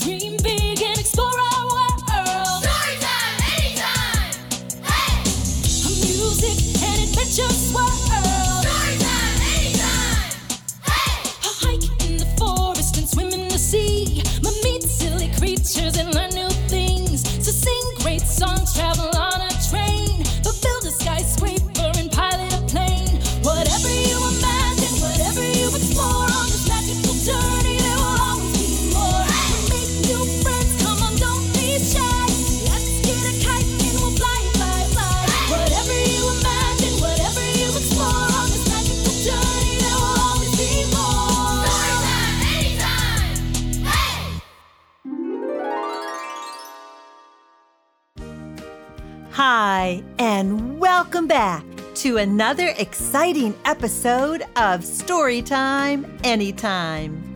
Dream big and explore our world. Storytime anytime! Hey! A music and adventure world. Storytime anytime! Hey! A hike in the forest and swim in the sea. Meet silly creatures and learn and welcome back to another exciting episode of Storytime Anytime.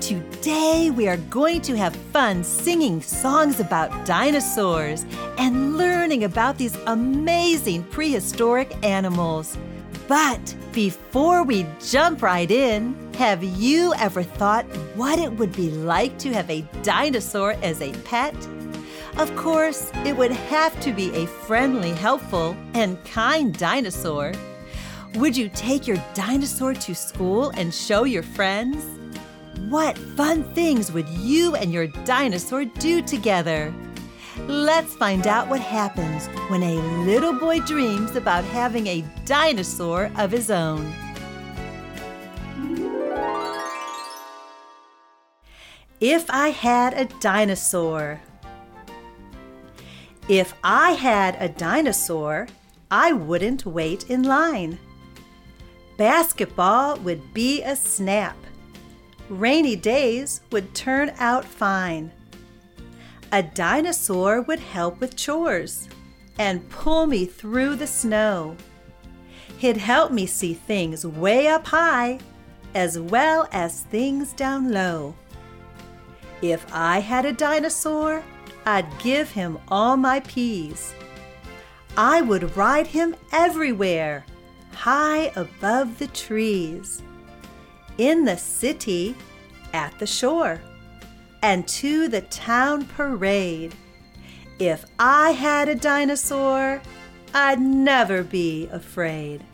Today, we are going to have fun singing songs about dinosaurs and learning about these amazing prehistoric animals. But before we jump right in, have you ever thought what it would be like to have a dinosaur as a pet? Of course, it would have to be a friendly, helpful, and kind dinosaur. Would you take your dinosaur to school and show your friends? What fun things would you and your dinosaur do together? Let's find out what happens when a little boy dreams about having a dinosaur of his own. If I had a dinosaur. If I had a dinosaur, I wouldn't wait in line. Basketball would be a snap. Rainy days would turn out fine. A dinosaur would help with chores and pull me through the snow. He'd help me see things way up high as well as things down low. If I had a dinosaur, I'd give him all my peas. I would ride him everywhere, high above the trees, in the city, at the shore, and to the town parade. If I had a dinosaur, I'd never be afraid.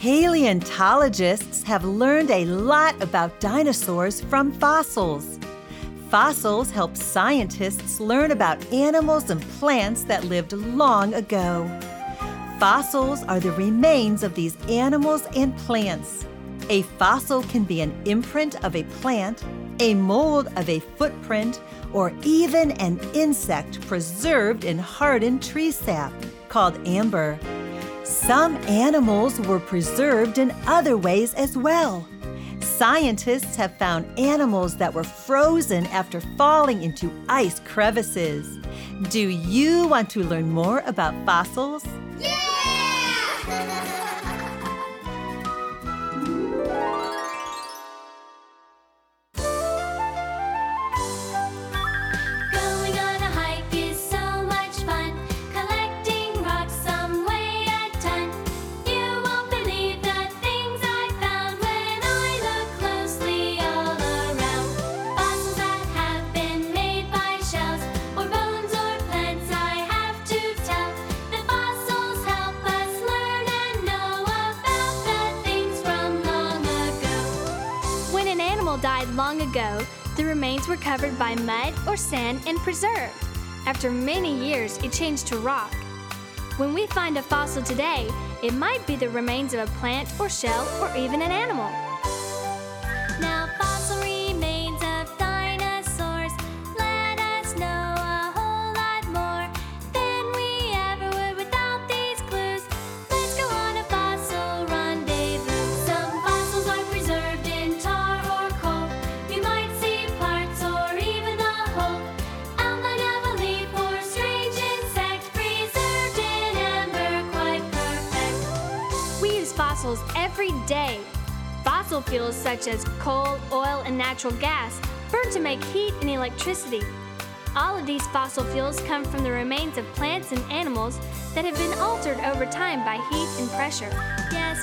Paleontologists have learned a lot about dinosaurs from fossils. Fossils help scientists learn about animals and plants that lived long ago. Fossils are the remains of these animals and plants. A fossil can be an imprint of a plant, a mold of a footprint, or even an insect preserved in hardened tree sap called amber. Some animals were preserved in other ways as well. Scientists have found animals that were frozen after falling into ice crevices. Do you want to learn more about fossils? Going covered by mud or sand and preserved. After many years, it changed to rock. When we find a fossil today, it might be the remains of a plant or shell or even an animal. Fossils every day. Fossil fuels such as coal, oil, and natural gas burn to make heat and electricity. All of these fossil fuels come from the remains of plants and animals that have been altered over time by heat and pressure. Yes,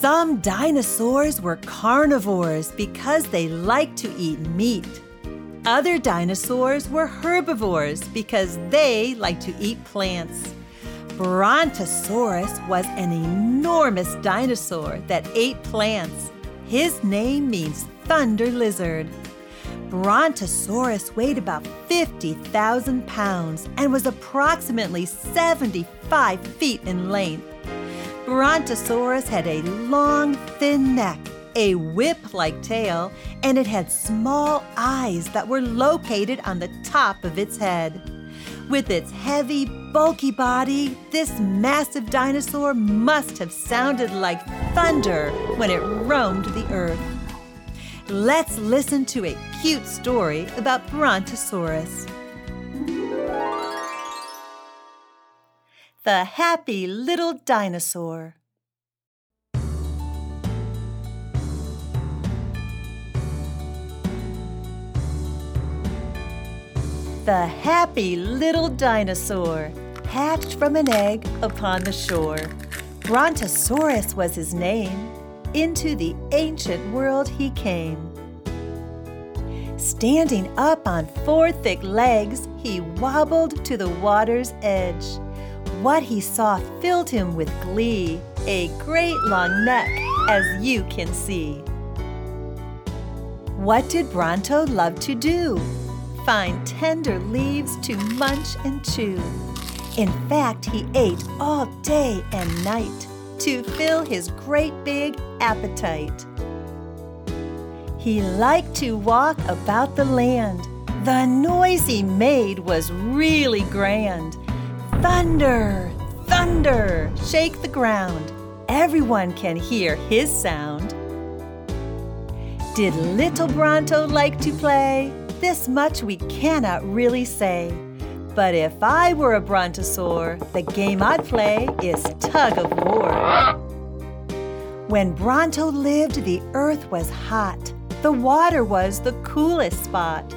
Some dinosaurs were carnivores because they liked to eat meat. Other dinosaurs were herbivores because they liked to eat plants. Brontosaurus was an enormous dinosaur that ate plants. His name means thunder lizard. Brontosaurus weighed about 50,000 pounds and was approximately 75 feet in length. Brontosaurus had a long, thin neck, a whip like tail, and it had small eyes that were located on the top of its head. With its heavy, bulky body, this massive dinosaur must have sounded like thunder when it roamed the earth. Let's listen to a cute story about Brontosaurus. The Happy Little Dinosaur. The happy little dinosaur hatched from an egg upon the shore. Brontosaurus was his name. Into the ancient world he came. Standing up on four thick legs, he wobbled to the water's edge. What he saw filled him with glee, a great long neck, as you can see. What did Bronto love to do? Find tender leaves to munch and chew. In fact, he ate all day and night to fill his great big appetite. He liked to walk about the land. The noise he made was really grand. Thunder, thunder, shake the ground. Everyone can hear his sound. Did little Bronto like to play? This much we cannot really say. But if I were a brontosaur, the game I'd play is tug of war. When Bronto lived, the earth was hot. The water was the coolest spot.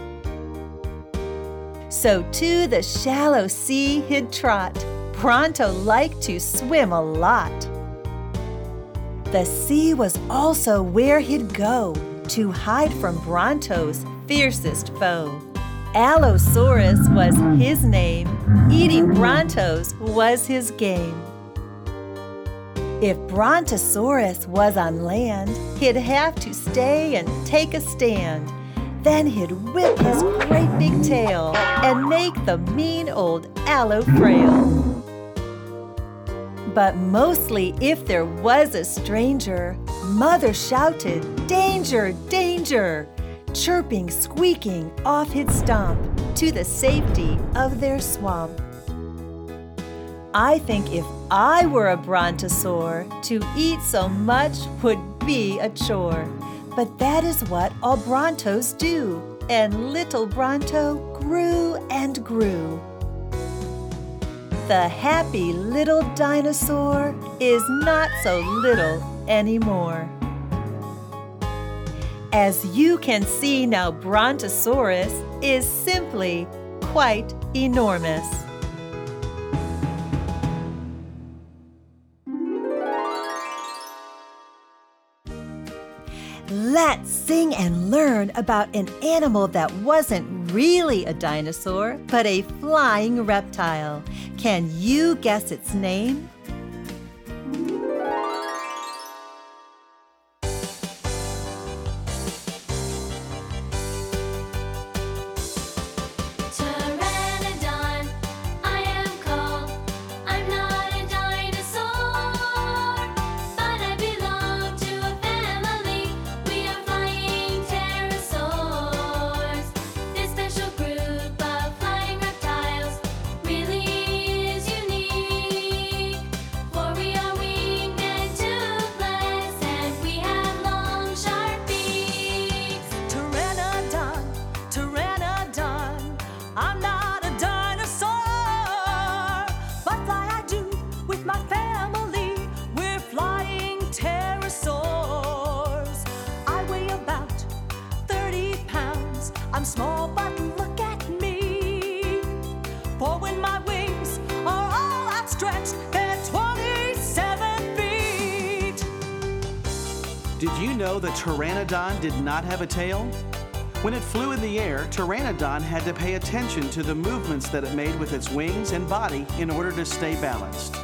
So to the shallow sea he'd trot. Bronto liked to swim a lot. The sea was also where he'd go to hide from Bronto's fiercest foe. Allosaurus was his name. Eating Brontos was his game. If Brontosaurus was on land, he'd have to stay and take a stand. Then he'd whip his great big tail and make the mean old Allo frail. But mostly, if there was a stranger, Mother shouted, Danger, danger! Chirping, squeaking off he'd stomp to the safety of their swamp. I think if I were a brontosaur, to eat so much would be a chore. But that is what all brontos do, and little Bronto grew and grew. The happy little dinosaur is not so little anymore. As you can see now, Brontosaurus is simply quite enormous. Sing and learn about an animal that wasn't really a dinosaur, but a flying reptile. Can you guess its name? I'm small, but look at me. For when my wings are all outstretched, they're 27 feet. Did you know that Pteranodon did not have a tail? When it flew in the air, Pteranodon had to pay attention to the movements that it made with its wings and body in order to stay balanced.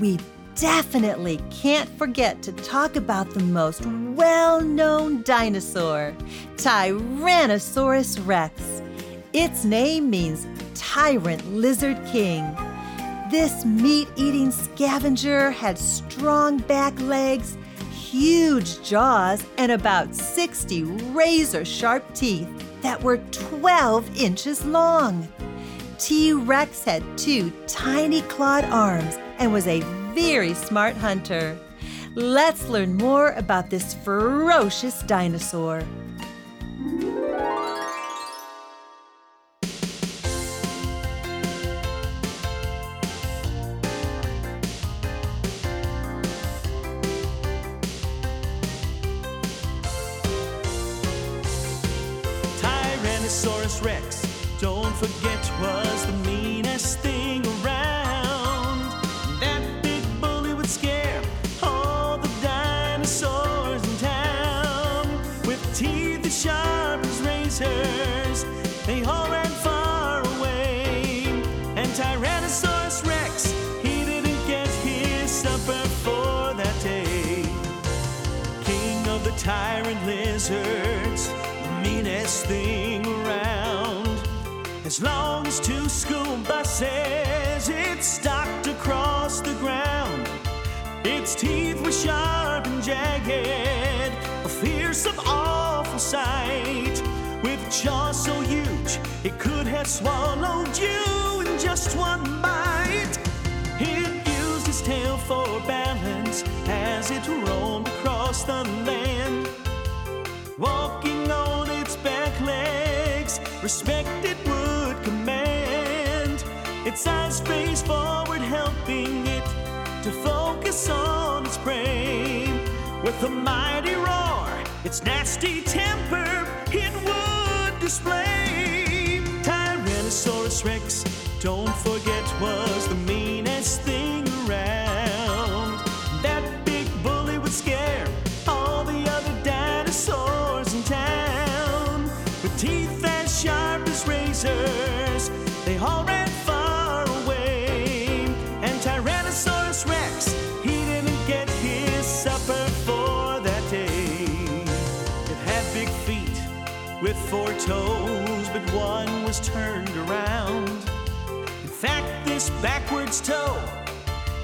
We definitely can't forget to talk about the most well known dinosaur, Tyrannosaurus rex. Its name means Tyrant Lizard King. This meat eating scavenger had strong back legs, huge jaws, and about 60 razor sharp teeth that were 12 inches long. T Rex had two tiny clawed arms and was a very smart hunter. Let's learn more about this ferocious dinosaur. Lizards, the meanest thing around. As long as two school buses it stalked across the ground, its teeth were sharp and jagged, a fearsome, awful sight. With jaws so huge it could have swallowed you in just one bite. It used its tail for balance as it roamed across the land. Walking on its back legs, respect it would command. Its eyes face forward, helping it to focus on its prey. With a mighty roar, its nasty temper it would display. Tyrannosaurus Rex, don't forget, was the four toes, but one was turned around. In fact, this backwards toe,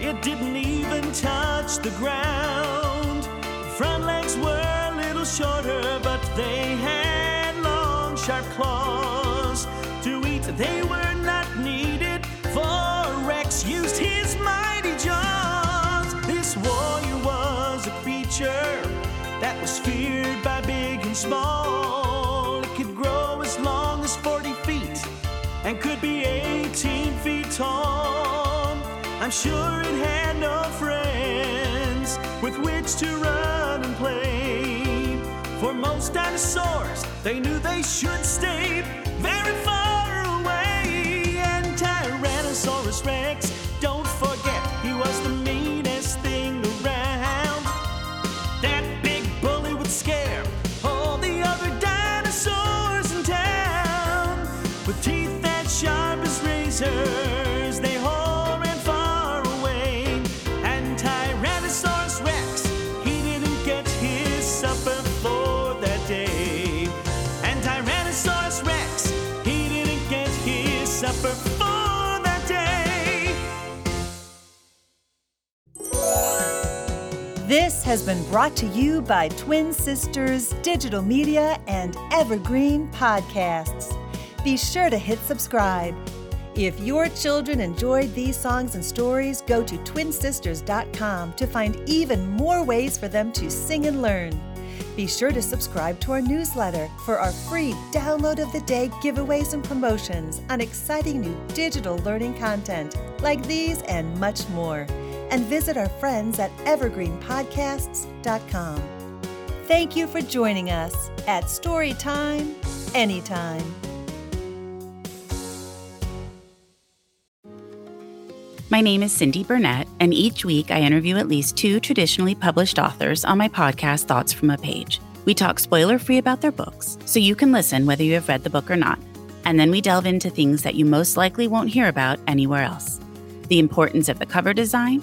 it didn't even touch the ground. Front legs were a little shorter, but they had long, sharp claws. To eat, they were and could be 18 feet tall. I'm sure it had no friends with which to run and play. For most dinosaurs, they knew they should stay very far away. And Tyrannosaurus Rex, has been brought to you by Twin Sisters Digital Media and Evergreen Podcasts. Be sure to hit subscribe. If your children enjoyed these songs and stories, go to twinsisters.com to find even more ways for them to sing and learn. Be sure to subscribe to our newsletter for our free download of the day giveaways and promotions on exciting new digital learning content like these and much more. And visit our friends at evergreenpodcasts.com. Thank you for joining us at Storytime Anytime. My name is Cindy Burnett, and each week I interview at least two traditionally published authors on my podcast, Thoughts from a Page. We talk spoiler free about their books, so you can listen whether you have read the book or not. And then we delve into things that you most likely won't hear about anywhere else the importance of the cover design,